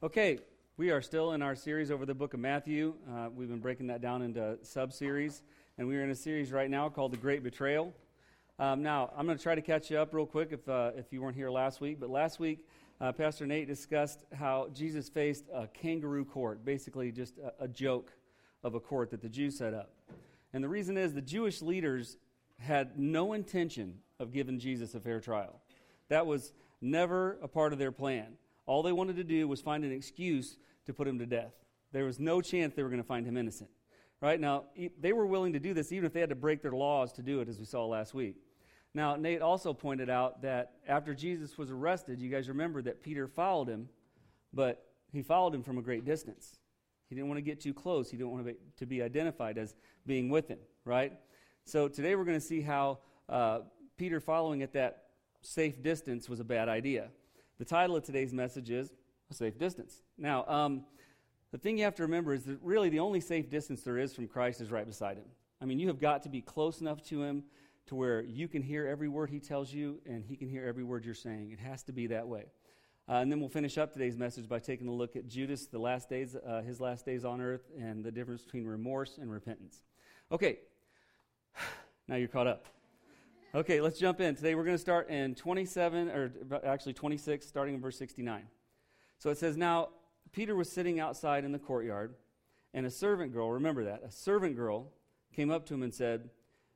Okay, we are still in our series over the book of Matthew. Uh, we've been breaking that down into sub series, and we are in a series right now called The Great Betrayal. Um, now, I'm going to try to catch you up real quick if, uh, if you weren't here last week. But last week, uh, Pastor Nate discussed how Jesus faced a kangaroo court, basically just a, a joke of a court that the Jews set up. And the reason is the Jewish leaders had no intention of giving Jesus a fair trial. That was never a part of their plan. All they wanted to do was find an excuse to put him to death. There was no chance they were going to find him innocent. Right? Now, they were willing to do this even if they had to break their laws to do it, as we saw last week. Now, Nate also pointed out that after Jesus was arrested, you guys remember that Peter followed him, but he followed him from a great distance. He didn't want to get too close. He didn't want to be, to be identified as being with him, right? So today we're going to see how uh, Peter following at that safe distance was a bad idea. The title of today's message is A Safe Distance. Now, um, the thing you have to remember is that really the only safe distance there is from Christ is right beside him. I mean, you have got to be close enough to him to where you can hear every word he tells you and he can hear every word you're saying. It has to be that way. Uh, and then we'll finish up today's message by taking a look at Judas, the last days, uh, his last days on earth, and the difference between remorse and repentance. Okay, now you're caught up. Okay, let's jump in. Today we're going to start in 27, or actually 26, starting in verse 69. So it says, Now Peter was sitting outside in the courtyard, and a servant girl, remember that, a servant girl came up to him and said,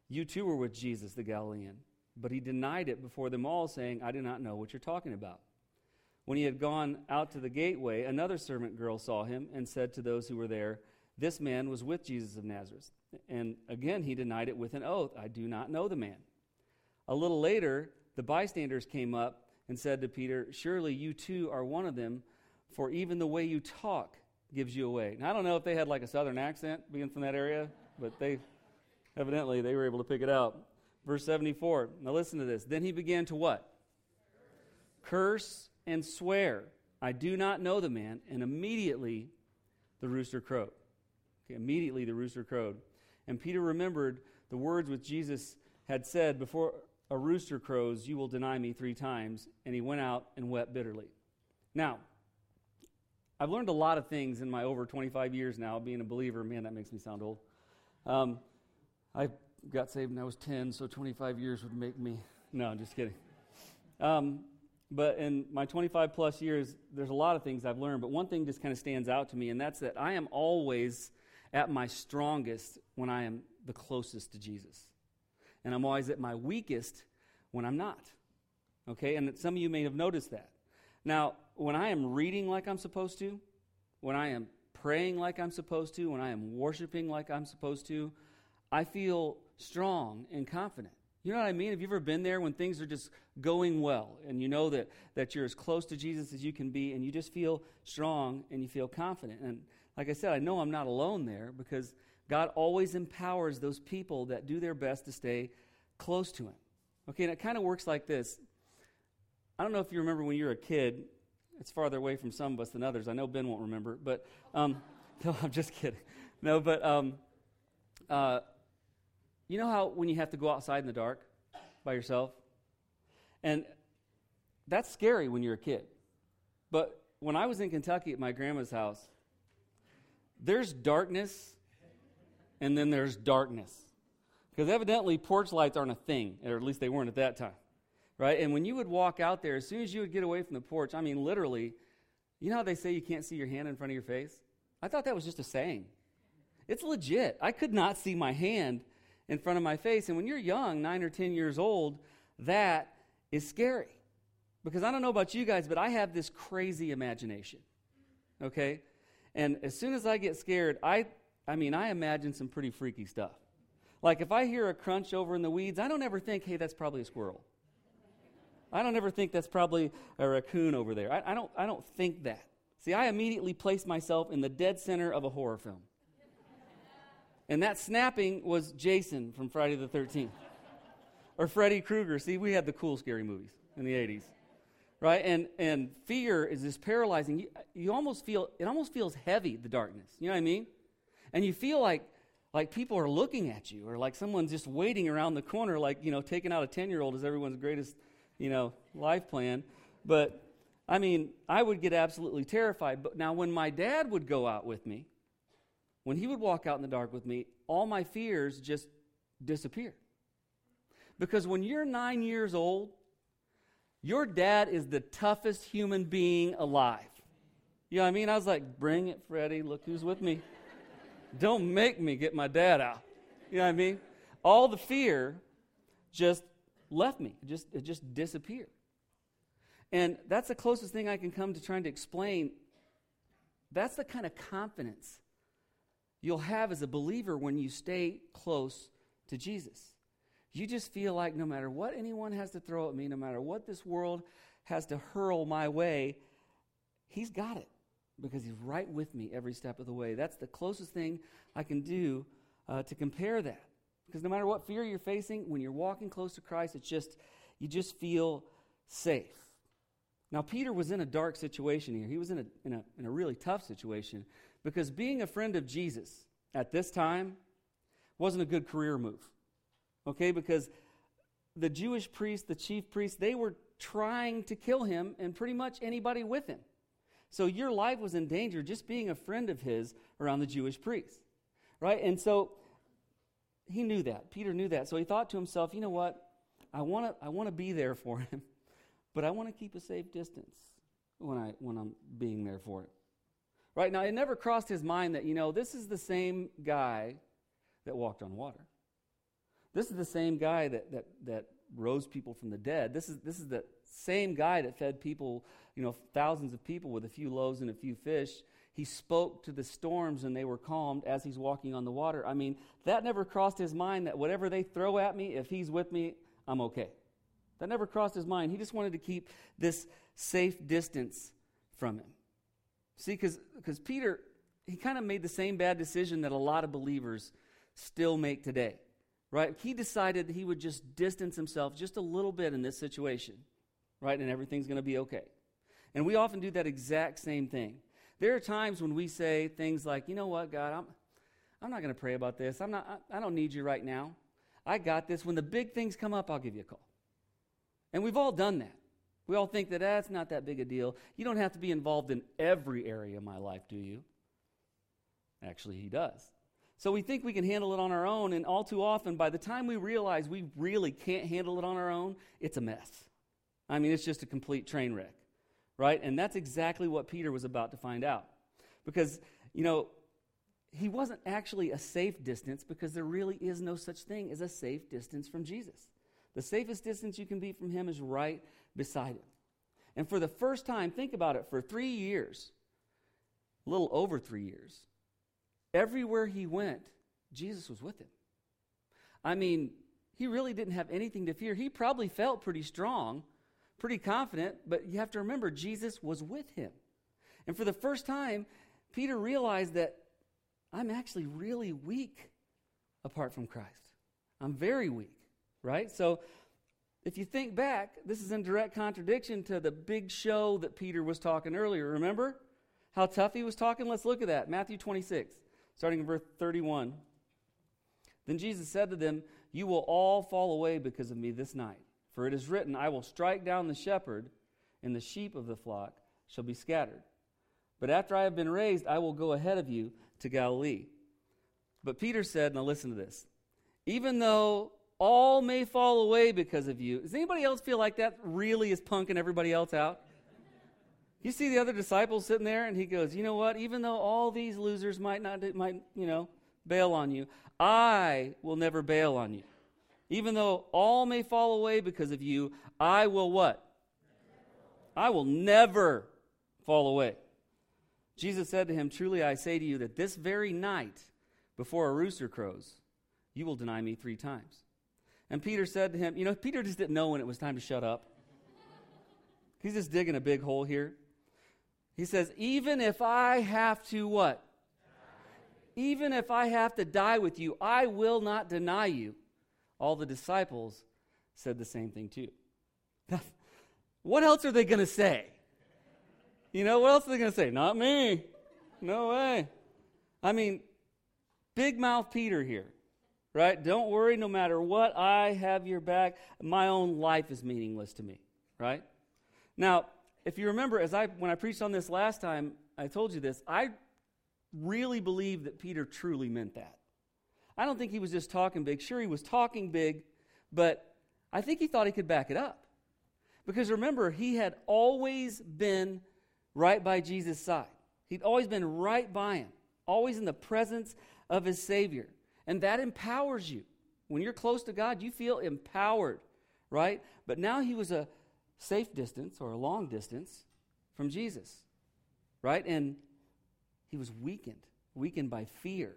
You too were with Jesus the Galilean. But he denied it before them all, saying, I do not know what you're talking about. When he had gone out to the gateway, another servant girl saw him and said to those who were there, This man was with Jesus of Nazareth. And again he denied it with an oath, I do not know the man. A little later, the bystanders came up and said to Peter, Surely you too are one of them, for even the way you talk gives you away. Now, I don't know if they had like a southern accent being from that area, but they evidently they were able to pick it out. Verse 74. Now listen to this. Then he began to what? Curse and swear. I do not know the man. And immediately the rooster crowed. Okay, immediately the rooster crowed. And Peter remembered the words which Jesus had said before a rooster crows, you will deny me three times. And he went out and wept bitterly. Now, I've learned a lot of things in my over 25 years now being a believer. Man, that makes me sound old. Um, I got saved when I was 10, so 25 years would make me. No, I'm just kidding. Um, but in my 25 plus years, there's a lot of things I've learned. But one thing just kind of stands out to me, and that's that I am always at my strongest when I am the closest to Jesus and I'm always at my weakest when I'm not. Okay, and some of you may have noticed that. Now, when I am reading like I'm supposed to, when I am praying like I'm supposed to, when I am worshiping like I'm supposed to, I feel strong and confident. You know what I mean? Have you ever been there when things are just going well and you know that, that you're as close to Jesus as you can be and you just feel strong and you feel confident? And like I said, I know I'm not alone there because God always empowers those people that do their best to stay close to Him. Okay, and it kind of works like this. I don't know if you remember when you were a kid. It's farther away from some of us than others. I know Ben won't remember, but um, no, I'm just kidding. No, but um, uh, you know how when you have to go outside in the dark by yourself? And that's scary when you're a kid. But when I was in Kentucky at my grandma's house, there's darkness and then there's darkness. Because evidently, porch lights aren't a thing, or at least they weren't at that time. Right? And when you would walk out there, as soon as you would get away from the porch, I mean, literally, you know how they say you can't see your hand in front of your face? I thought that was just a saying. It's legit. I could not see my hand in front of my face. And when you're young, nine or 10 years old, that is scary. Because I don't know about you guys, but I have this crazy imagination. Okay? And as soon as I get scared, I I mean, I imagine some pretty freaky stuff. Like if I hear a crunch over in the weeds, I don't ever think, hey, that's probably a squirrel. I don't ever think that's probably a raccoon over there. I, I, don't, I don't think that. See, I immediately place myself in the dead center of a horror film. And that snapping was Jason from Friday the 13th. or Freddy Krueger. See, we had the cool scary movies in the 80s. Right? And, and fear is this paralyzing. You, you almost feel, it almost feels heavy, the darkness. You know what I mean? And you feel like like people are looking at you or like someone's just waiting around the corner like you know taking out a 10 year old is everyone's greatest you know life plan but I mean, I would get absolutely terrified. But now, when my dad would go out with me, when he would walk out in the dark with me, all my fears just disappear. Because when you're nine years old, your dad is the toughest human being alive. You know what I mean? I was like, bring it, Freddy. Look who's with me. Don't make me get my dad out. You know what I mean? All the fear just left me. It just, it just disappeared. And that's the closest thing I can come to trying to explain. That's the kind of confidence you'll have as a believer when you stay close to Jesus. You just feel like no matter what anyone has to throw at me, no matter what this world has to hurl my way, He's got it because He's right with me every step of the way. That's the closest thing I can do uh, to compare that. Because no matter what fear you're facing, when you're walking close to Christ, it's just, you just feel safe. Now, Peter was in a dark situation here. He was in a, in a, in a really tough situation because being a friend of Jesus at this time wasn't a good career move. Okay, because the Jewish priests, the chief priests, they were trying to kill him and pretty much anybody with him. So your life was in danger just being a friend of his around the Jewish priests. Right? And so he knew that. Peter knew that. So he thought to himself, you know what? I want to I want to be there for him, but I want to keep a safe distance when I when I'm being there for him. Right? Now it never crossed his mind that, you know, this is the same guy that walked on water. This is the same guy that that that rose people from the dead. This is this is the same guy that fed people, you know, thousands of people with a few loaves and a few fish he spoke to the storms and they were calmed as he's walking on the water. I mean, that never crossed his mind that whatever they throw at me, if he's with me, I'm okay. That never crossed his mind. He just wanted to keep this safe distance from him. See, because Peter, he kind of made the same bad decision that a lot of believers still make today, right? He decided he would just distance himself just a little bit in this situation, right? And everything's going to be okay. And we often do that exact same thing. There are times when we say things like, you know what, God, I'm, I'm not going to pray about this. I'm not, I, I don't need you right now. I got this. When the big things come up, I'll give you a call. And we've all done that. We all think that that's not that big a deal. You don't have to be involved in every area of my life, do you? Actually, he does. So we think we can handle it on our own, and all too often, by the time we realize we really can't handle it on our own, it's a mess. I mean, it's just a complete train wreck right? And that's exactly what Peter was about to find out. Because, you know, he wasn't actually a safe distance because there really is no such thing as a safe distance from Jesus. The safest distance you can be from him is right beside him. And for the first time, think about it, for three years, a little over three years, everywhere he went, Jesus was with him. I mean, he really didn't have anything to fear. He probably felt pretty strong pretty confident, but you have to remember, Jesus was with him. And for the first time, Peter realized that I'm actually really weak apart from Christ. I'm very weak, right? So if you think back, this is in direct contradiction to the big show that Peter was talking earlier. Remember how tough he was talking? Let's look at that. Matthew 26, starting in verse 31. Then Jesus said to them, You will all fall away because of me this night. For it is written, I will strike down the shepherd, and the sheep of the flock shall be scattered. But after I have been raised, I will go ahead of you to Galilee. But Peter said, Now listen to this. Even though all may fall away because of you, does anybody else feel like that really is punking everybody else out? You see the other disciples sitting there, and he goes, You know what? Even though all these losers might not, might, you know, bail on you, I will never bail on you. Even though all may fall away because of you, I will what? I will never fall away. Jesus said to him, Truly I say to you that this very night, before a rooster crows, you will deny me three times. And Peter said to him, You know, Peter just didn't know when it was time to shut up. He's just digging a big hole here. He says, Even if I have to what? Even if I have to die with you, I will not deny you all the disciples said the same thing too. what else are they going to say? You know, what else are they going to say? Not me. No way. I mean, big mouth Peter here, right? Don't worry, no matter what, I have your back. My own life is meaningless to me, right? Now, if you remember, as I when I preached on this last time, I told you this. I really believe that Peter truly meant that. I don't think he was just talking big. Sure, he was talking big, but I think he thought he could back it up. Because remember, he had always been right by Jesus' side. He'd always been right by him, always in the presence of his Savior. And that empowers you. When you're close to God, you feel empowered, right? But now he was a safe distance or a long distance from Jesus, right? And he was weakened, weakened by fear,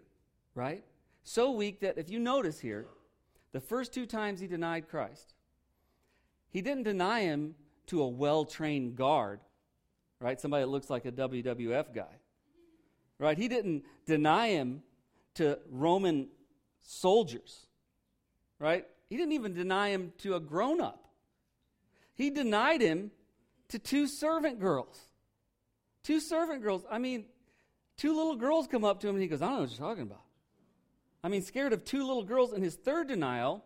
right? So weak that if you notice here, the first two times he denied Christ, he didn't deny him to a well trained guard, right? Somebody that looks like a WWF guy, right? He didn't deny him to Roman soldiers, right? He didn't even deny him to a grown up. He denied him to two servant girls. Two servant girls. I mean, two little girls come up to him and he goes, I don't know what you're talking about. I mean, scared of two little girls. And his third denial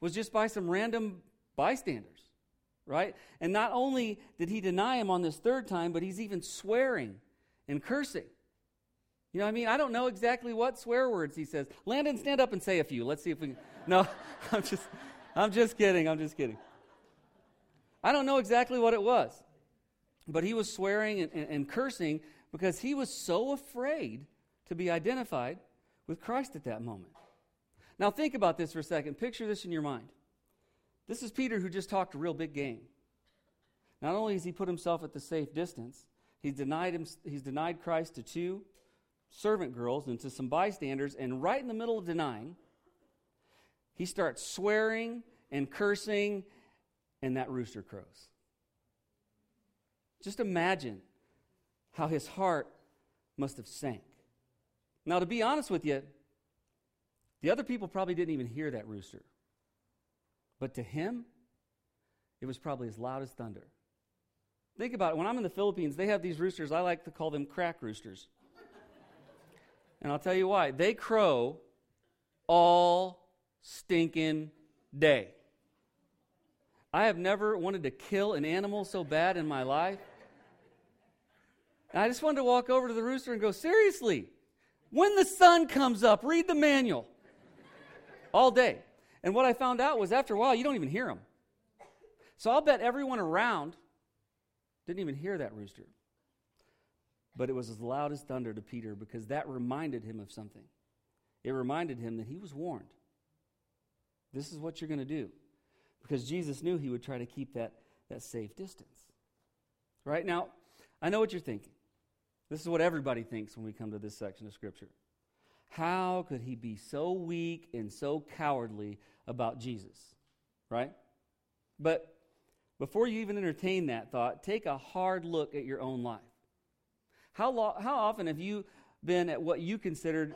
was just by some random bystanders, right? And not only did he deny him on this third time, but he's even swearing and cursing. You know what I mean? I don't know exactly what swear words he says. Landon, stand up and say a few. Let's see if we can. No, I'm just, I'm just kidding. I'm just kidding. I don't know exactly what it was, but he was swearing and, and, and cursing because he was so afraid to be identified with Christ at that moment. Now, think about this for a second. Picture this in your mind. This is Peter who just talked a real big game. Not only has he put himself at the safe distance, he's denied, him, he's denied Christ to two servant girls and to some bystanders, and right in the middle of denying, he starts swearing and cursing and that rooster crows. Just imagine how his heart must have sank. Now, to be honest with you, the other people probably didn't even hear that rooster. But to him, it was probably as loud as thunder. Think about it. When I'm in the Philippines, they have these roosters. I like to call them crack roosters. and I'll tell you why. They crow all stinking day. I have never wanted to kill an animal so bad in my life. And I just wanted to walk over to the rooster and go, seriously, when the sun comes up, read the manual all day. And what I found out was after a while, you don't even hear them. So I'll bet everyone around didn't even hear that rooster. But it was as loud as thunder to Peter because that reminded him of something. It reminded him that he was warned. This is what you're going to do because Jesus knew he would try to keep that, that safe distance. Right? Now, I know what you're thinking. This is what everybody thinks when we come to this section of Scripture. How could he be so weak and so cowardly about Jesus? Right? But before you even entertain that thought, take a hard look at your own life. How, lo- how often have you been at what you considered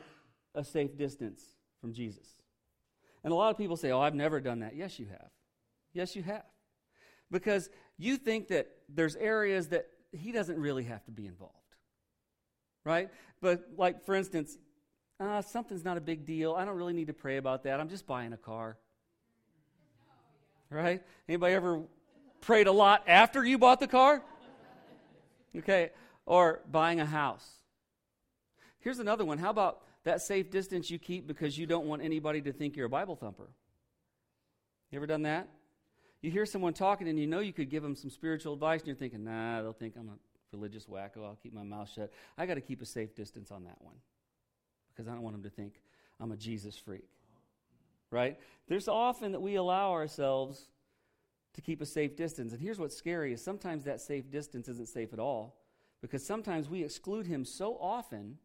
a safe distance from Jesus? And a lot of people say, Oh, I've never done that. Yes, you have. Yes, you have. Because you think that there's areas that he doesn't really have to be involved. Right? But, like, for instance, uh, something's not a big deal. I don't really need to pray about that. I'm just buying a car. Right? Anybody ever prayed a lot after you bought the car? Okay. Or buying a house. Here's another one. How about that safe distance you keep because you don't want anybody to think you're a Bible thumper? You ever done that? You hear someone talking and you know you could give them some spiritual advice and you're thinking, nah, they'll think I'm a religious wacko. I'll keep my mouth shut. I got to keep a safe distance on that one because I don't want them to think I'm a Jesus freak. Right? There's often that we allow ourselves to keep a safe distance. And here's what's scary is sometimes that safe distance isn't safe at all because sometimes we exclude him so often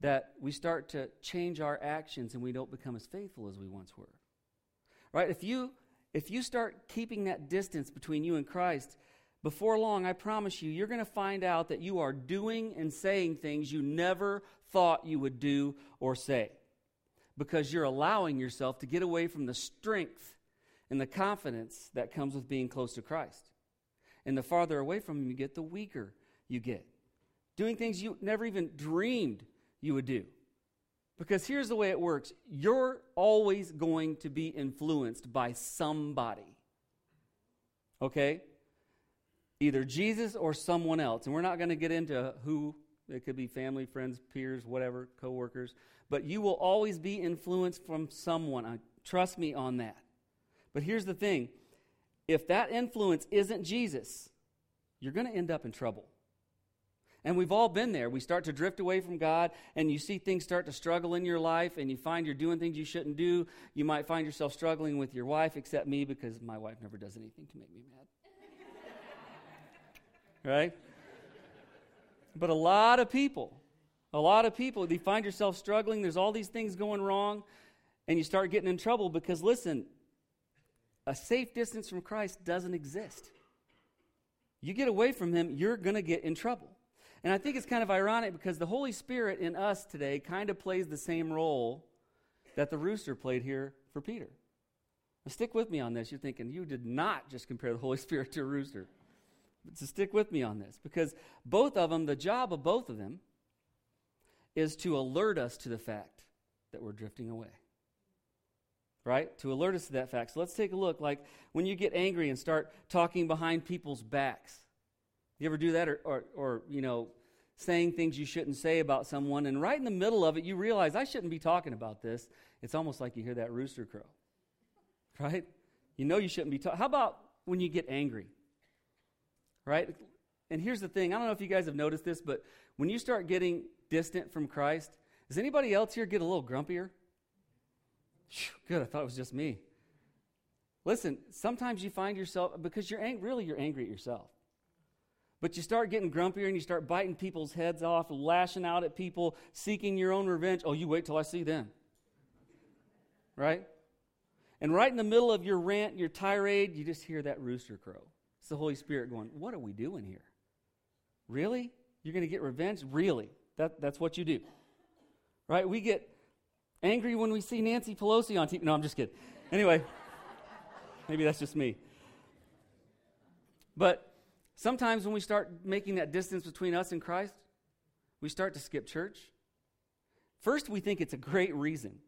that we start to change our actions and we don't become as faithful as we once were. Right? If you if you start keeping that distance between you and Christ, before long, I promise you, you're going to find out that you are doing and saying things you never thought you would do or say because you're allowing yourself to get away from the strength and the confidence that comes with being close to Christ. And the farther away from Him you get, the weaker you get. Doing things you never even dreamed you would do. Because here's the way it works you're always going to be influenced by somebody. Okay? Either Jesus or someone else. And we're not going to get into who, it could be family, friends, peers, whatever, coworkers, but you will always be influenced from someone. Trust me on that. But here's the thing if that influence isn't Jesus, you're going to end up in trouble. And we've all been there. We start to drift away from God, and you see things start to struggle in your life, and you find you're doing things you shouldn't do. You might find yourself struggling with your wife, except me, because my wife never does anything to make me mad. Right? But a lot of people, a lot of people, you find yourself struggling. There's all these things going wrong, and you start getting in trouble because, listen, a safe distance from Christ doesn't exist. You get away from Him, you're going to get in trouble. And I think it's kind of ironic because the Holy Spirit in us today kind of plays the same role that the rooster played here for Peter. Now stick with me on this. You're thinking, you did not just compare the Holy Spirit to a rooster. So stick with me on this because both of them, the job of both of them, is to alert us to the fact that we're drifting away. Right? To alert us to that fact. So let's take a look. Like when you get angry and start talking behind people's backs. You ever do that? Or, or, or you know, saying things you shouldn't say about someone, and right in the middle of it, you realize I shouldn't be talking about this. It's almost like you hear that rooster crow, right? You know you shouldn't be talking. How about when you get angry, right? And here's the thing I don't know if you guys have noticed this, but when you start getting distant from Christ, does anybody else here get a little grumpier? Good, I thought it was just me. Listen, sometimes you find yourself, because you're ang- really you're angry at yourself. But you start getting grumpier and you start biting people's heads off, lashing out at people, seeking your own revenge. Oh, you wait till I see them. Right? And right in the middle of your rant, your tirade, you just hear that rooster crow. It's the Holy Spirit going, What are we doing here? Really? You're going to get revenge? Really? That, that's what you do. Right? We get angry when we see Nancy Pelosi on TV. No, I'm just kidding. Anyway, maybe that's just me. But Sometimes when we start making that distance between us and Christ, we start to skip church. First, we think it's a great reason,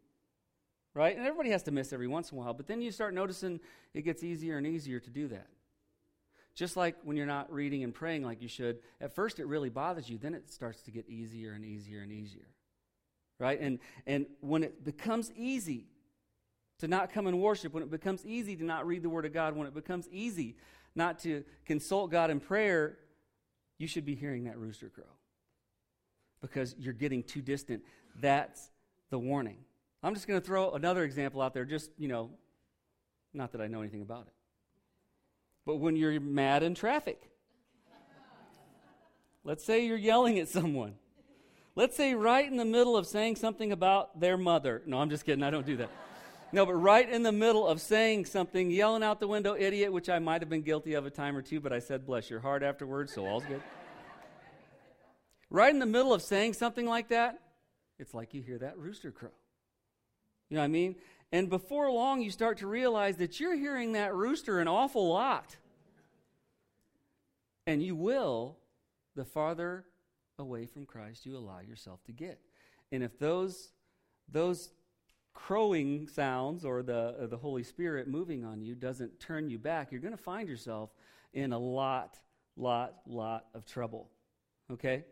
right? And everybody has to miss every once in a while, but then you start noticing it gets easier and easier to do that. Just like when you're not reading and praying like you should, at first it really bothers you, then it starts to get easier and easier and easier. Right? And and when it becomes easy to not come and worship, when it becomes easy to not read the word of God, when it becomes easy not to consult God in prayer, you should be hearing that rooster crow because you're getting too distant. That's the warning. I'm just going to throw another example out there, just, you know, not that I know anything about it. But when you're mad in traffic, let's say you're yelling at someone. Let's say right in the middle of saying something about their mother. No, I'm just kidding. I don't do that. No, but right in the middle of saying something, yelling out the window, idiot, which I might have been guilty of a time or two, but I said, bless your heart afterwards, so all's good. right in the middle of saying something like that, it's like you hear that rooster crow. You know what I mean? And before long, you start to realize that you're hearing that rooster an awful lot. And you will, the farther away from Christ you allow yourself to get. And if those, those crowing sounds or the, uh, the Holy Spirit moving on you doesn't turn you back, you're going to find yourself in a lot, lot, lot of trouble. Okay?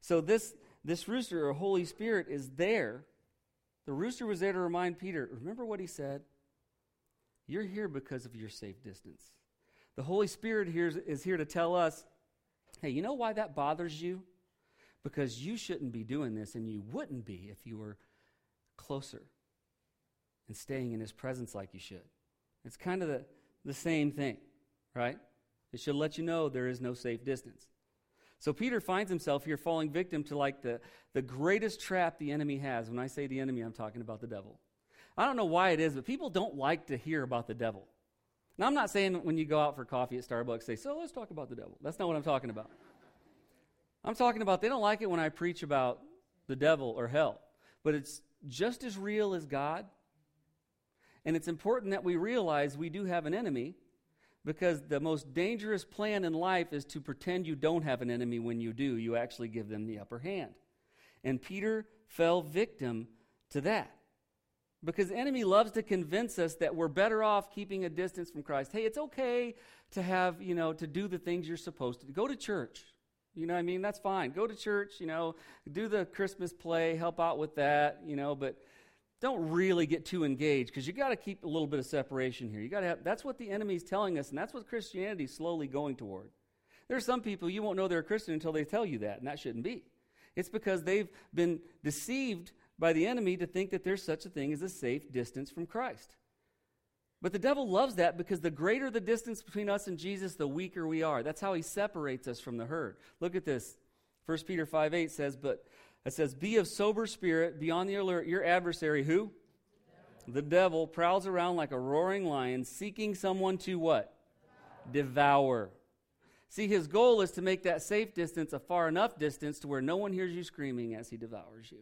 So this, this rooster or Holy Spirit is there. The rooster was there to remind Peter, remember what he said? You're here because of your safe distance. The Holy Spirit here is, is here to tell us, hey, you know why that bothers you? Because you shouldn't be doing this, and you wouldn't be if you were closer and staying in his presence like you should. It's kind of the, the same thing, right? It should let you know there is no safe distance. So Peter finds himself here falling victim to like the, the greatest trap the enemy has. When I say the enemy, I'm talking about the devil. I don't know why it is, but people don't like to hear about the devil. Now, I'm not saying when you go out for coffee at Starbucks, say, so let's talk about the devil. That's not what I'm talking about. I'm talking about they don't like it when I preach about the devil or hell. But it's just as real as God and it's important that we realize we do have an enemy because the most dangerous plan in life is to pretend you don't have an enemy when you do. You actually give them the upper hand. And Peter fell victim to that. Because the enemy loves to convince us that we're better off keeping a distance from Christ. Hey, it's okay to have, you know, to do the things you're supposed to do. Go to church. You know I mean? That's fine. Go to church, you know, do the Christmas play, help out with that, you know, but don't really get too engaged because you got to keep a little bit of separation here. You got to have that's what the enemy's telling us and that's what Christianity's slowly going toward. There are some people you won't know they're a Christian until they tell you that, and that shouldn't be. It's because they've been deceived by the enemy to think that there's such a thing as a safe distance from Christ. But the devil loves that because the greater the distance between us and Jesus, the weaker we are. That's how he separates us from the herd. Look at this. 1 Peter 5 8 says, But it says, Be of sober spirit, be on the alert. Your adversary, who? The devil prowls around like a roaring lion, seeking someone to what? Devour. See, his goal is to make that safe distance a far enough distance to where no one hears you screaming as he devours you.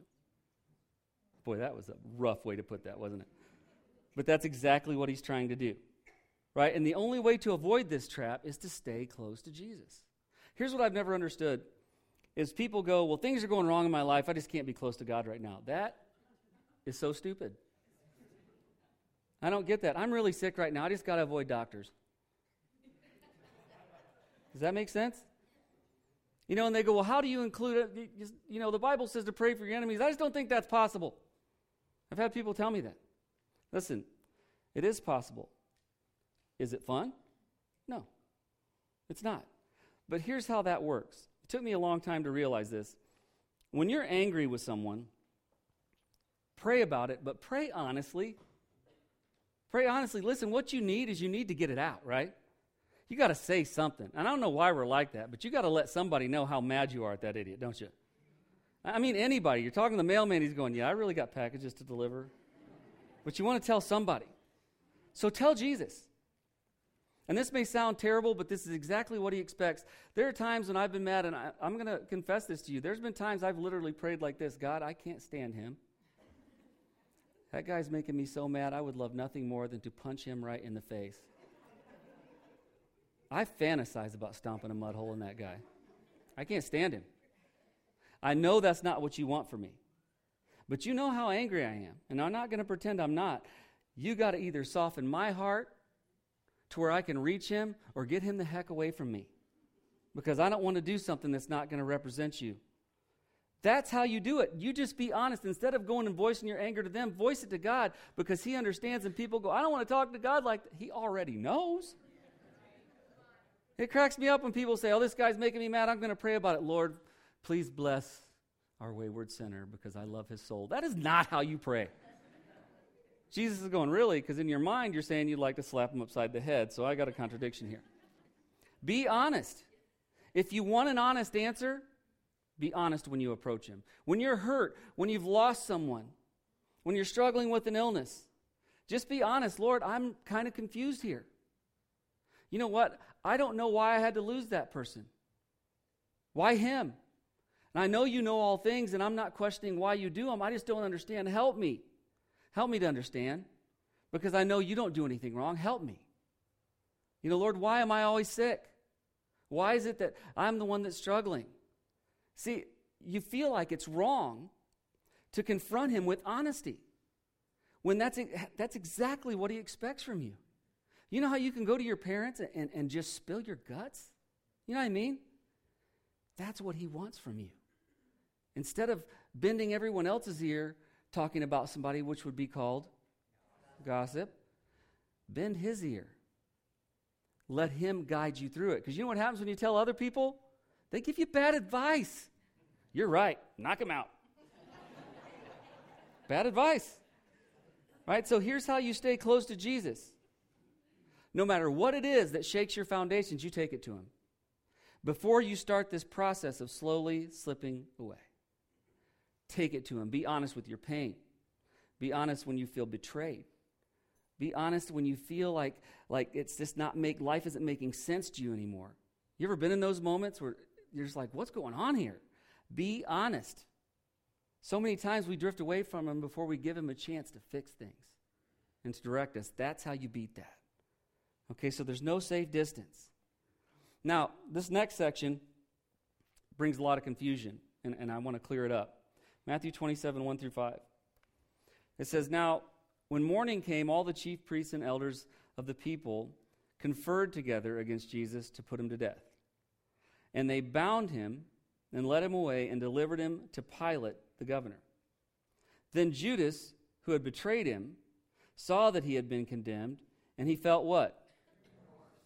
Boy, that was a rough way to put that, wasn't it? But that's exactly what he's trying to do. Right? And the only way to avoid this trap is to stay close to Jesus. Here's what I've never understood is people go, "Well, things are going wrong in my life. I just can't be close to God right now." That is so stupid. I don't get that. I'm really sick right now. I just got to avoid doctors. Does that make sense? You know, and they go, well, how do you include it? You know, the Bible says to pray for your enemies. I just don't think that's possible. I've had people tell me that. Listen, it is possible. Is it fun? No, it's not. But here's how that works. It took me a long time to realize this. When you're angry with someone, pray about it, but pray honestly. Pray honestly. Listen, what you need is you need to get it out, right? You got to say something. And I don't know why we're like that, but you got to let somebody know how mad you are at that idiot, don't you? I mean, anybody. You're talking to the mailman, he's going, Yeah, I really got packages to deliver. But you want to tell somebody. So tell Jesus. And this may sound terrible, but this is exactly what he expects. There are times when I've been mad, and I, am going to confess this to you. There's been times I've literally prayed like this God, I can't stand him. That guy's making me so mad, I would love nothing more than to punch him right in the face. I fantasize about stomping a mud hole in that guy. I can't stand him. I know that's not what you want for me. But you know how angry I am, and I'm not going to pretend I'm not. You got to either soften my heart to where I can reach him or get him the heck away from me because I don't want to do something that's not going to represent you. That's how you do it. You just be honest. Instead of going and voicing your anger to them, voice it to God because He understands. And people go, I don't want to talk to God like that. He already knows. It cracks me up when people say, Oh, this guy's making me mad. I'm going to pray about it. Lord, please bless our wayward sinner because I love his soul. That is not how you pray. Jesus is going, Really? Because in your mind, you're saying you'd like to slap him upside the head. So I got a contradiction here. Be honest. If you want an honest answer, be honest when you approach him. When you're hurt, when you've lost someone, when you're struggling with an illness, just be honest. Lord, I'm kind of confused here. You know what? I don't know why I had to lose that person. Why him? And I know you know all things, and I'm not questioning why you do them. I just don't understand. Help me. Help me to understand. Because I know you don't do anything wrong. Help me. You know, Lord, why am I always sick? Why is it that I'm the one that's struggling? See, you feel like it's wrong to confront him with honesty when that's, that's exactly what he expects from you. You know how you can go to your parents and, and just spill your guts? You know what I mean? That's what he wants from you. Instead of bending everyone else's ear talking about somebody, which would be called gossip, bend his ear. Let him guide you through it. Because you know what happens when you tell other people? They give you bad advice. You're right. Knock him out. bad advice. Right? So here's how you stay close to Jesus no matter what it is that shakes your foundations, you take it to Him. Before you start this process of slowly slipping away, take it to Him. Be honest with your pain. Be honest when you feel betrayed. Be honest when you feel like, like it's just not make life isn't making sense to you anymore. You ever been in those moments where you're just like, what's going on here? Be honest. So many times we drift away from him before we give him a chance to fix things and to direct us. That's how you beat that. Okay, so there's no safe distance. Now, this next section brings a lot of confusion, and, and I want to clear it up. Matthew 27, 1 through 5. It says, Now, When morning came, all the chief priests and elders of the people conferred together against Jesus to put him to death. And they bound him and led him away and delivered him to Pilate, the governor. Then Judas, who had betrayed him, saw that he had been condemned, and he felt what?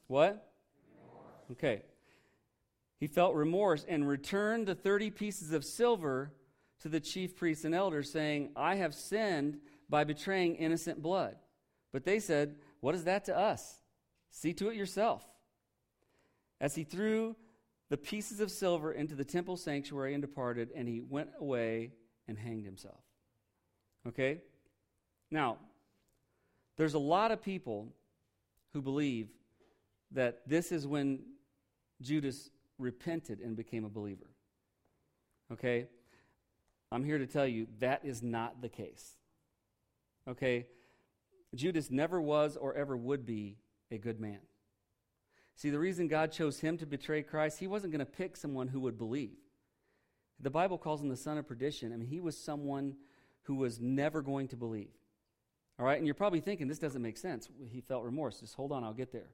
What? Okay. He felt remorse and returned the 30 pieces of silver to the chief priests and elders, saying, I have sinned by betraying innocent blood. But they said, What is that to us? See to it yourself. As he threw the pieces of silver into the temple sanctuary and departed, and he went away and hanged himself. Okay? Now, there's a lot of people who believe that this is when Judas repented and became a believer. Okay? I'm here to tell you that is not the case. Okay? Judas never was or ever would be a good man. See, the reason God chose him to betray Christ, he wasn't going to pick someone who would believe. The Bible calls him the son of perdition. I mean, he was someone who was never going to believe. All right? And you're probably thinking, this doesn't make sense. He felt remorse. Just hold on, I'll get there.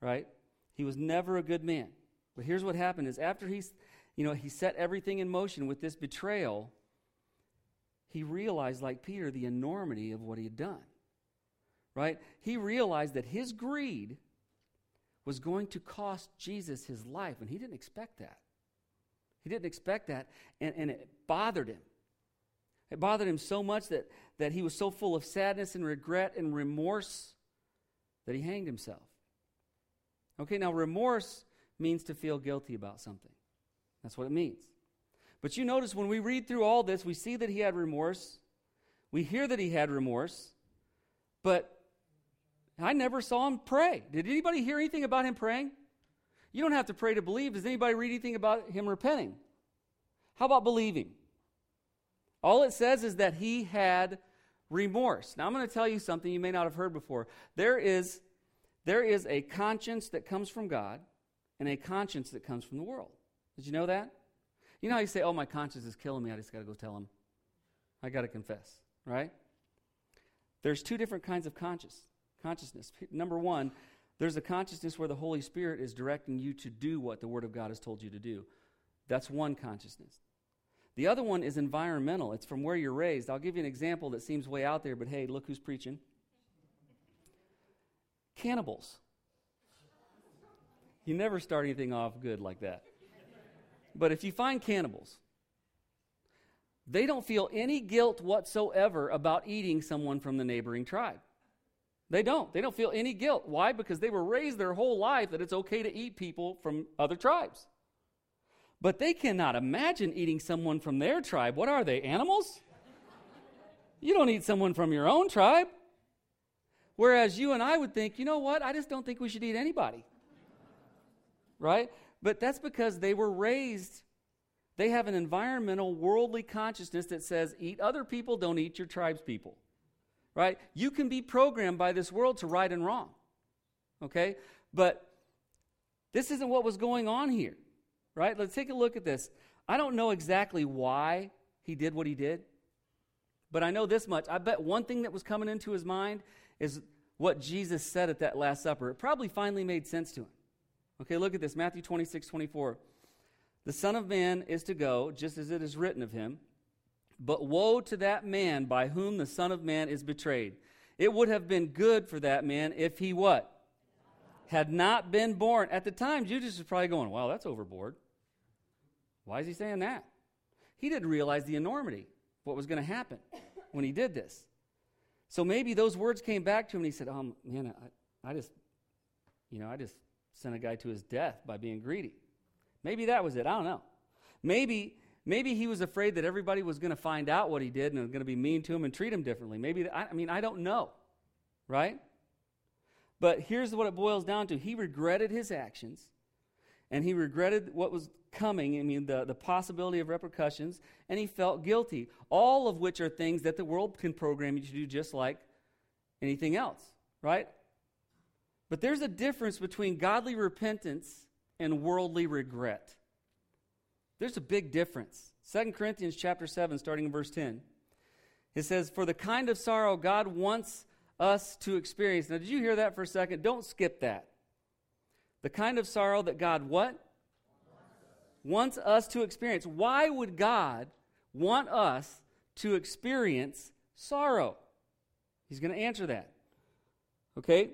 Right? He was never a good man. But here's what happened is after he's, you know, he set everything in motion with this betrayal, he realized, like Peter, the enormity of what he had done. Right? He realized that his greed was going to cost Jesus his life, and he didn't expect that. He didn't expect that, and, and it bothered him. It bothered him so much that, that he was so full of sadness and regret and remorse that he hanged himself. Okay, now remorse means to feel guilty about something. That's what it means. But you notice when we read through all this, we see that he had remorse. We hear that he had remorse. But I never saw him pray. Did anybody hear anything about him praying? You don't have to pray to believe. Does anybody read anything about him repenting? How about believing? All it says is that he had remorse. Now, I'm going to tell you something you may not have heard before. There is, there is a conscience that comes from God and a conscience that comes from the world. Did you know that? You know how you say, oh, my conscience is killing me. I just got to go tell him. I got to confess, right? There's two different kinds of conscience, consciousness. Number one, there's a consciousness where the Holy Spirit is directing you to do what the Word of God has told you to do. That's one consciousness. The other one is environmental. It's from where you're raised. I'll give you an example that seems way out there, but hey, look who's preaching. Cannibals. You never start anything off good like that. But if you find cannibals, they don't feel any guilt whatsoever about eating someone from the neighboring tribe. They don't. They don't feel any guilt. Why? Because they were raised their whole life that it's okay to eat people from other tribes. But they cannot imagine eating someone from their tribe. What are they, animals? You don't eat someone from your own tribe. Whereas you and I would think, you know what? I just don't think we should eat anybody. Right? But that's because they were raised, they have an environmental, worldly consciousness that says, eat other people, don't eat your tribe's people. Right? You can be programmed by this world to right and wrong. Okay? But this isn't what was going on here right? Let's take a look at this. I don't know exactly why he did what he did, but I know this much. I bet one thing that was coming into his mind is what Jesus said at that Last Supper. It probably finally made sense to him. Okay, look at this Matthew 26, 24. The Son of Man is to go, just as it is written of him. But woe to that man by whom the Son of Man is betrayed. It would have been good for that man if he what? Had not been born. At the time, Judas was probably going, Wow, that's overboard. Why is he saying that? He didn't realize the enormity, what was going to happen when he did this. So maybe those words came back to him and he said, Oh, man, I, I just, you know, I just sent a guy to his death by being greedy. Maybe that was it. I don't know. Maybe, maybe he was afraid that everybody was going to find out what he did and was going to be mean to him and treat him differently. Maybe, I, I mean, I don't know, right? But here's what it boils down to he regretted his actions and he regretted what was coming, I mean, the, the possibility of repercussions, and he felt guilty. All of which are things that the world can program you to do just like anything else, right? But there's a difference between godly repentance and worldly regret. There's a big difference. 2 Corinthians chapter 7, starting in verse 10. It says, For the kind of sorrow God wants us to experience. Now, did you hear that for a second? Don't skip that. The kind of sorrow that God what? Wants us to experience. Why would God want us to experience sorrow? He's going to answer that. Okay?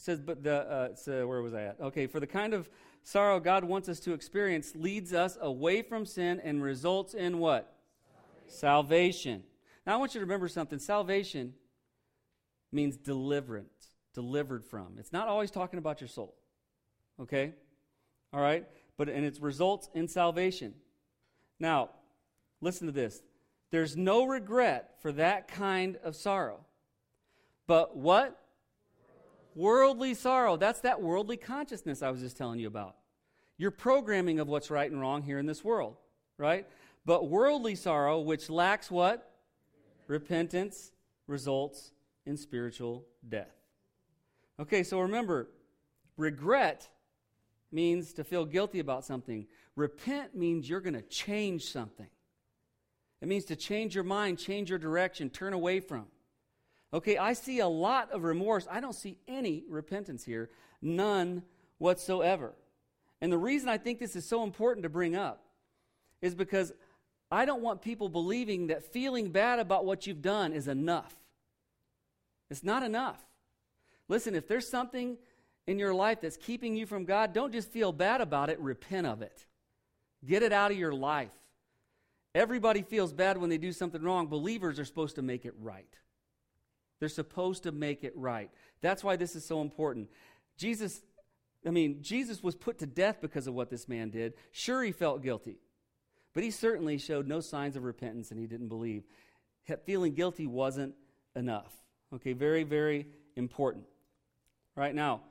It says, but the, uh, so where was I at? Okay, for the kind of sorrow God wants us to experience leads us away from sin and results in what? Salvation. Salvation. Now, I want you to remember something. Salvation means deliverance, delivered from. It's not always talking about your soul. Okay? All right? But and it results in salvation. Now, listen to this. There's no regret for that kind of sorrow. But what? Worldly sorrow. That's that worldly consciousness I was just telling you about. Your programming of what's right and wrong here in this world, right? But worldly sorrow, which lacks what? Repentance, results in spiritual death. Okay, so remember, regret means to feel guilty about something. Repent means you're going to change something. It means to change your mind, change your direction, turn away from. Okay, I see a lot of remorse. I don't see any repentance here, none whatsoever. And the reason I think this is so important to bring up is because I don't want people believing that feeling bad about what you've done is enough. It's not enough. Listen, if there's something in your life that's keeping you from God, don't just feel bad about it, repent of it. Get it out of your life. Everybody feels bad when they do something wrong. Believers are supposed to make it right. They're supposed to make it right. That's why this is so important. Jesus, I mean, Jesus was put to death because of what this man did. Sure, he felt guilty, but he certainly showed no signs of repentance and he didn't believe. Feeling guilty wasn't enough. Okay, very, very important. Right now,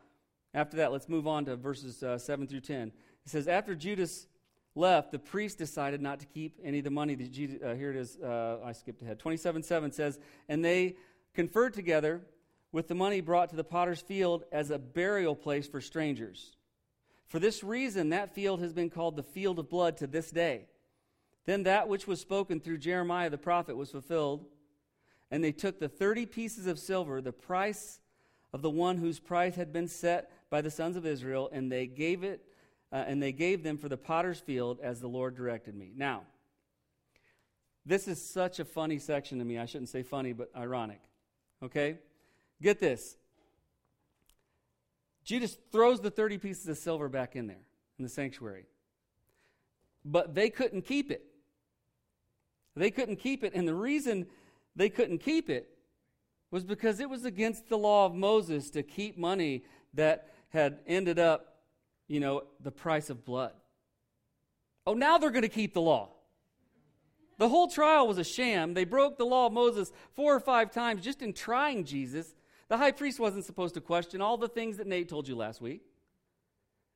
after that, let's move on to verses uh, 7 through 10. It says, After Judas left, the priest decided not to keep any of the money. That Jesus, uh, here it is. Uh, I skipped ahead. 27 7 says, And they conferred together with the money brought to the potter's field as a burial place for strangers. For this reason, that field has been called the field of blood to this day. Then that which was spoken through Jeremiah the prophet was fulfilled and they took the 30 pieces of silver, the price of the one whose price had been set by the sons of Israel, and they gave it uh, and they gave them for the potter's field as the Lord directed me. Now, this is such a funny section to me. I shouldn't say funny, but ironic. Okay? Get this. Judas throws the 30 pieces of silver back in there in the sanctuary. But they couldn't keep it. They couldn't keep it. And the reason they couldn't keep it was because it was against the law of Moses to keep money that had ended up, you know, the price of blood. Oh, now they're going to keep the law. The whole trial was a sham. They broke the law of Moses four or five times just in trying Jesus. The high priest wasn't supposed to question all the things that Nate told you last week.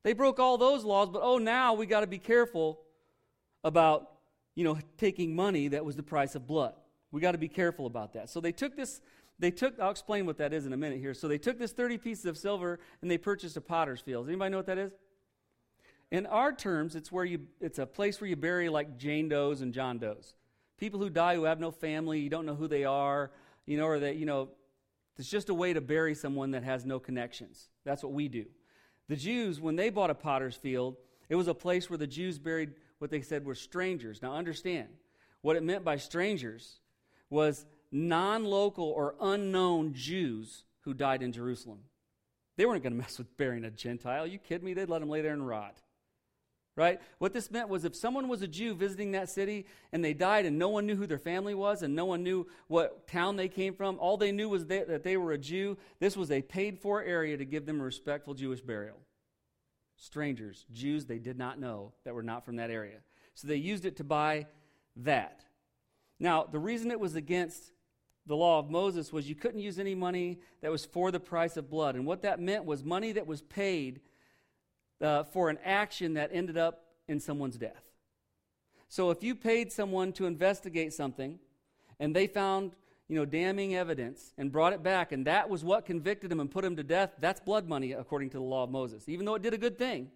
They broke all those laws, but oh, now we got to be careful about, you know, taking money that was the price of blood. We got to be careful about that. So they took this, they took, I'll explain what that is in a minute here. So they took this 30 pieces of silver and they purchased a potter's field. Anybody know what that is? In our terms, it's where you, it's a place where you bury like Jane Does and John Does. People who die who have no family, you don't know who they are, you know, or that, you know, it's just a way to bury someone that has no connections. That's what we do. The Jews, when they bought a potter's field, it was a place where the Jews buried what they said were strangers. Now, understand what it meant by strangers was non local or unknown Jews who died in Jerusalem. They weren't going to mess with burying a Gentile. You kidding me? They'd let them lay there and rot. Right? What this meant was if someone was a Jew visiting that city and they died and no one knew who their family was and no one knew what town they came from, all they knew was that they were a Jew, this was a paid for area to give them a respectful Jewish burial. Strangers, Jews they did not know that were not from that area. So they used it to buy that. Now, the reason it was against the law of Moses was you couldn't use any money that was for the price of blood. And what that meant was money that was paid uh, for an action that ended up in someone's death. So if you paid someone to investigate something and they found you know, damning evidence and brought it back, and that was what convicted him and put him to death, that's blood money according to the law of Moses. Even though it did a good thing,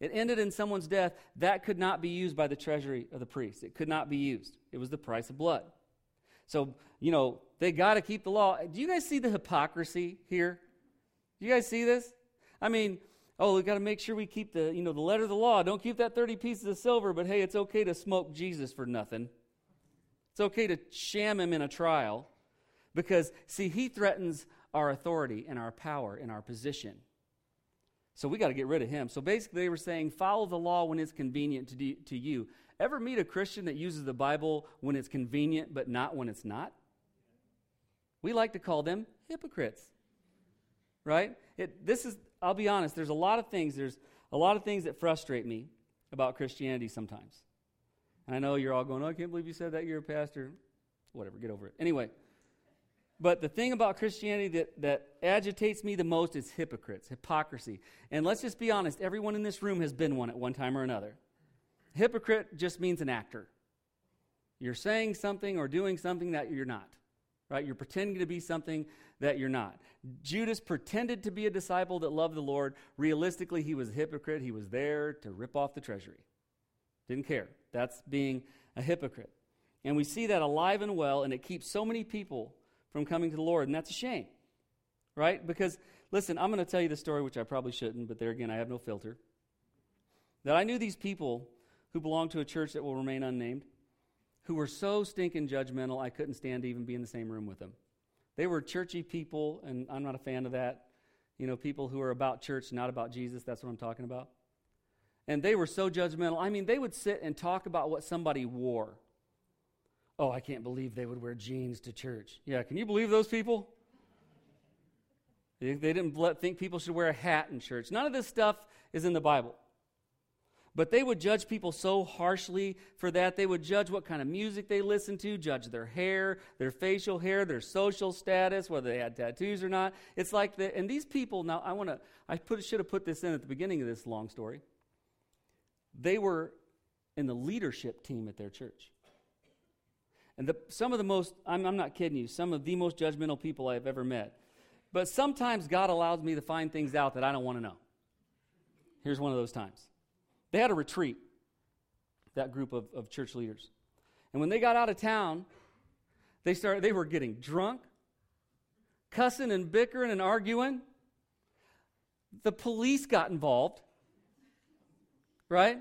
it ended in someone's death, that could not be used by the treasury of the priest. It could not be used. It was the price of blood. So, you know, they got to keep the law. Do you guys see the hypocrisy here? Do you guys see this? I mean, oh, we got to make sure we keep the, you know, the letter of the law. Don't keep that 30 pieces of silver, but hey, it's okay to smoke Jesus for nothing. It's okay to sham him in a trial because, see, he threatens our authority and our power and our position. So we got to get rid of him. So basically, they were saying, follow the law when it's convenient to, do, to you. Ever meet a Christian that uses the Bible when it's convenient, but not when it's not? We like to call them hypocrites. Right? It, this is, I'll be honest, there's a lot of things, there's a lot of things that frustrate me about Christianity sometimes. And I know you're all going, oh, I can't believe you said that. You're a pastor. Whatever, get over it. Anyway, but the thing about Christianity that, that agitates me the most is hypocrites, hypocrisy. And let's just be honest, everyone in this room has been one at one time or another. Hypocrite just means an actor. You're saying something or doing something that you're not, right? You're pretending to be something that you're not. Judas pretended to be a disciple that loved the Lord. Realistically, he was a hypocrite. He was there to rip off the treasury. Didn't care. That's being a hypocrite. And we see that alive and well, and it keeps so many people from coming to the Lord, and that's a shame, right? Because, listen, I'm going to tell you the story, which I probably shouldn't, but there again, I have no filter. That I knew these people who belonged to a church that will remain unnamed, who were so stinking judgmental, I couldn't stand to even be in the same room with them. They were churchy people, and I'm not a fan of that. You know, people who are about church, not about Jesus. That's what I'm talking about. And they were so judgmental. I mean, they would sit and talk about what somebody wore. Oh, I can't believe they would wear jeans to church. Yeah, can you believe those people? They, didn't think people should wear a hat in church. None of this stuff is in the Bible. But they would judge people so harshly for that. They would judge what kind of music they listened to, judge their hair, their facial hair, their social status, whether they had tattoos or not. It's like the, and these people, now I want to, I put, should have put this in at the beginning of this long story. They were in the leadership team at their church. And the, some of the most, I'm, I'm not kidding you, some of the most judgmental people I've ever met. But sometimes God allows me to find things out that I don't want to know. Here's one of those times. They had a retreat, that group of, of church leaders. And when they got out of town, they started they were getting drunk, cussing and bickering and arguing. The police got involved. Right?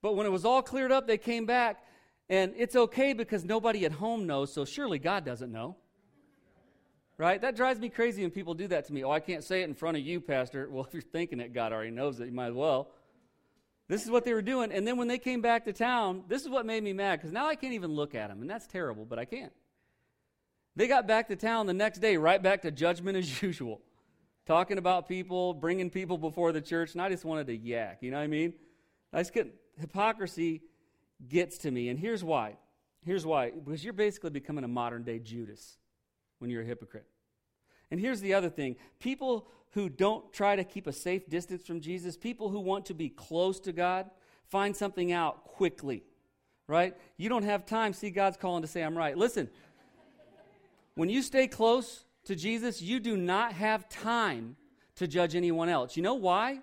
But when it was all cleared up, they came back, and it's okay because nobody at home knows, so surely God doesn't know. Right? That drives me crazy when people do that to me. Oh, I can't say it in front of you, Pastor. Well, if you're thinking it, God already knows it. You might as well. This is what they were doing. And then when they came back to town, this is what made me mad because now I can't even look at them. And that's terrible, but I can't. They got back to town the next day, right back to judgment as usual. Talking about people, bringing people before the church, and I just wanted to yak. You know what I mean? I just couldn't. Hypocrisy gets to me. And here's why. Here's why. Because you're basically becoming a modern day Judas when you're a hypocrite. And here's the other thing people who don't try to keep a safe distance from Jesus, people who want to be close to God, find something out quickly, right? You don't have time. See, God's calling to say, I'm right. Listen, when you stay close to Jesus, you do not have time to judge anyone else. You know why?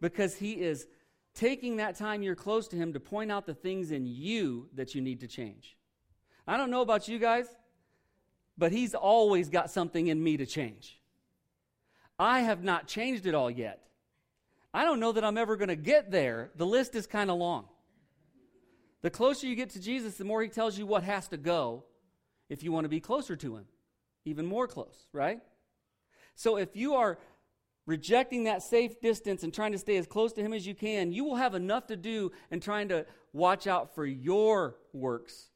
Because He is taking that time you're close to Him to point out the things in you that you need to change. I don't know about you guys, but He's always got something in me to change. I have not changed it all yet. I don't know that I'm ever going to get there. The list is kind of long. The closer you get to Jesus, the more he tells you what has to go if you want to be closer to him, even more close, right? So if you are rejecting that safe distance and trying to stay as close to him as you can, you will have enough to do in trying to watch out for your works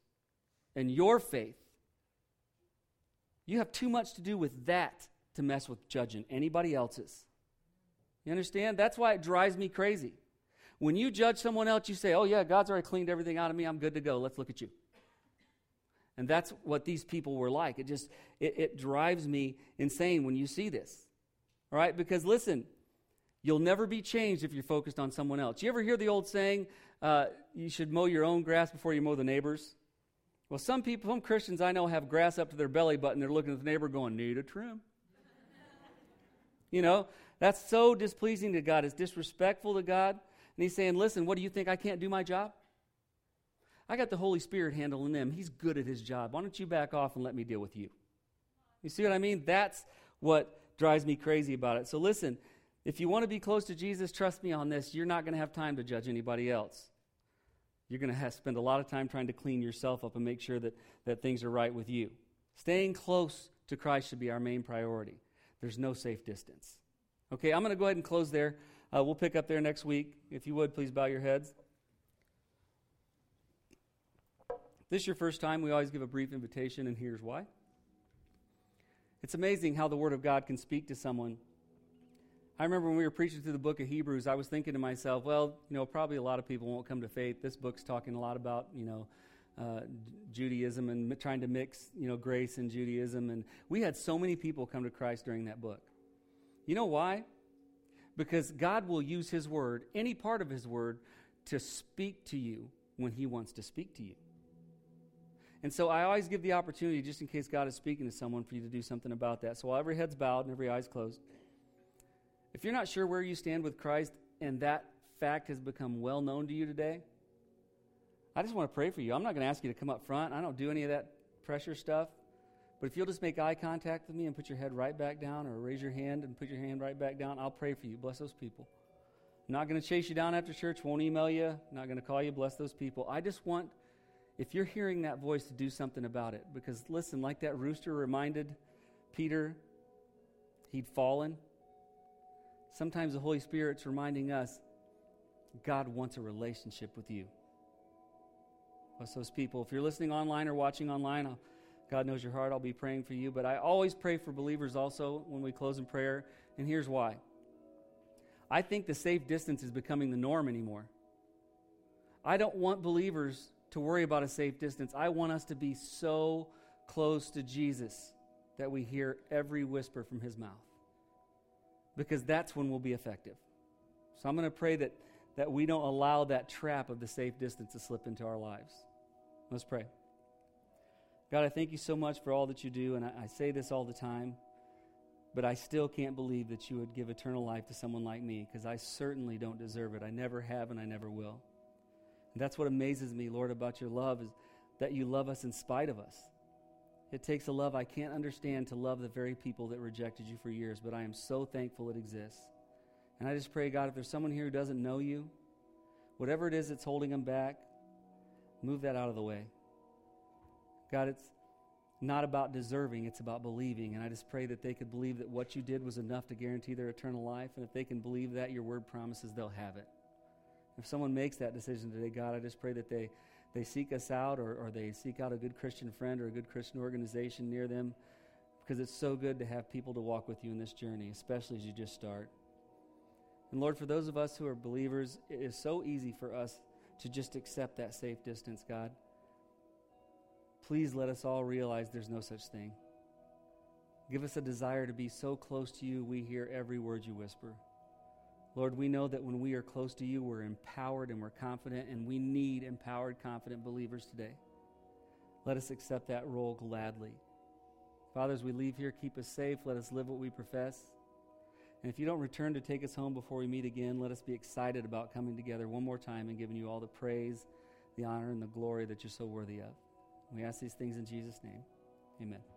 and your faith. You have too much to do with that to mess with judging anybody else's. You understand? That's why it drives me crazy. When you judge someone else, you say, Oh, yeah, God's already cleaned everything out of me. I'm good to go. Let's look at you. And that's what these people were like. It just, it, it drives me insane when you see this. All right? Because listen, you'll never be changed if you're focused on someone else. You ever hear the old saying, uh, you should mow your own grass before you mow the neighbor's? Well, some people, some Christians I know have grass up to their belly button. They're looking at the neighbor going, need a trim. You know, that's so displeasing to God. It's disrespectful to God. And he's saying, listen, what do you think? I can't do my job? I got the Holy Spirit handling them. He's good at his job. Why don't you back off and let me deal with you? You see what I mean? That's what drives me crazy about it. So listen, if you want to be close to Jesus, trust me on this. You're not going to have time to judge anybody else. You're going to have spend a lot of time trying to clean yourself up and make sure that, that things are right with you. Staying close to Christ should be our main priority. There's no safe distance. Okay, I'm going to go ahead and close there. Uh, we'll pick up there next week. If you would, please bow your heads. this is your first time, we always give a brief invitation, and here's why. It's amazing how the Word of God can speak to someone. I remember when we were preaching through the book of Hebrews, I was thinking to myself, well, you know, probably a lot of people won't come to faith. This book's talking a lot about, you know, uh, Judaism and trying to mix, you know, grace and Judaism. And we had so many people come to Christ during that book. You know why? Because God will use His Word, any part of His Word, to speak to you when He wants to speak to you. And so I always give the opportunity, just in case God is speaking to someone, for you to do something about that. So while every head's bowed and every eye's closed, if you're not sure where you stand with Christ and that fact has become well known to you today, I just want to pray for you. I'm not going to ask you to come up front. I don't do any of that pressure stuff. But if you'll just make eye contact with me and put your head right back down or raise your hand and put your hand right back down, I'll pray for you. Bless those people. I'm not going to chase you down after church, won't email you, not going to call you. Bless those people. I just want, if you're hearing that voice, to do something about it. Because listen, like that rooster reminded Peter he'd fallen, sometimes the Holy Spirit's reminding us God wants a relationship with you. Bless those people. If you're listening online or watching online, I'll God knows your heart. I'll be praying for you. But I always pray for believers also when we close in prayer. And here's why I think the safe distance is becoming the norm anymore. I don't want believers to worry about a safe distance. I want us to be so close to Jesus that we hear every whisper from his mouth. Because that's when we'll be effective. So I'm going to pray that, that we don't allow that trap of the safe distance to slip into our lives. Let's pray. God, I thank you so much for all that you do, and I, I, say this all the time, but I still can't believe that you would give eternal life to someone like me because I certainly don't deserve it. I never have, and I never will. And that's what amazes me, Lord, about your love is that you love us in spite of us. It takes a love I can't understand to love the very people that rejected you for years, but I am so thankful it exists. And I just pray, God, if there's someone here who doesn't know you, whatever it is that's holding them back, move that out of the way. God, it's not about deserving, it's about believing. And I just pray that they could believe that what you did was enough to guarantee their eternal life. And if they can believe that, your word promises they'll have it. If someone makes that decision today, God, I just pray that they, they seek us out or, or they seek out a good Christian friend or a good Christian organization near them because it's so good to have people to walk with you in this journey, especially as you just start. And Lord, for those of us who are believers, it is so easy for us to just accept that safe distance, God please let us all realize there's no such thing. Give us a desire to be so close to you, we hear every word you whisper. Lord, we know that when we are close to you, we're empowered and we're confident, and we need empowered, confident believers today. Let us accept that role gladly. Father, as we leave here, keep us safe. Let us live what we profess. And if you don't return to take us home before we meet again, let us be excited about coming together one more time and giving you all the praise, the honor, and the glory that you're so worthy of. We ask these things in Jesus' name. Amen.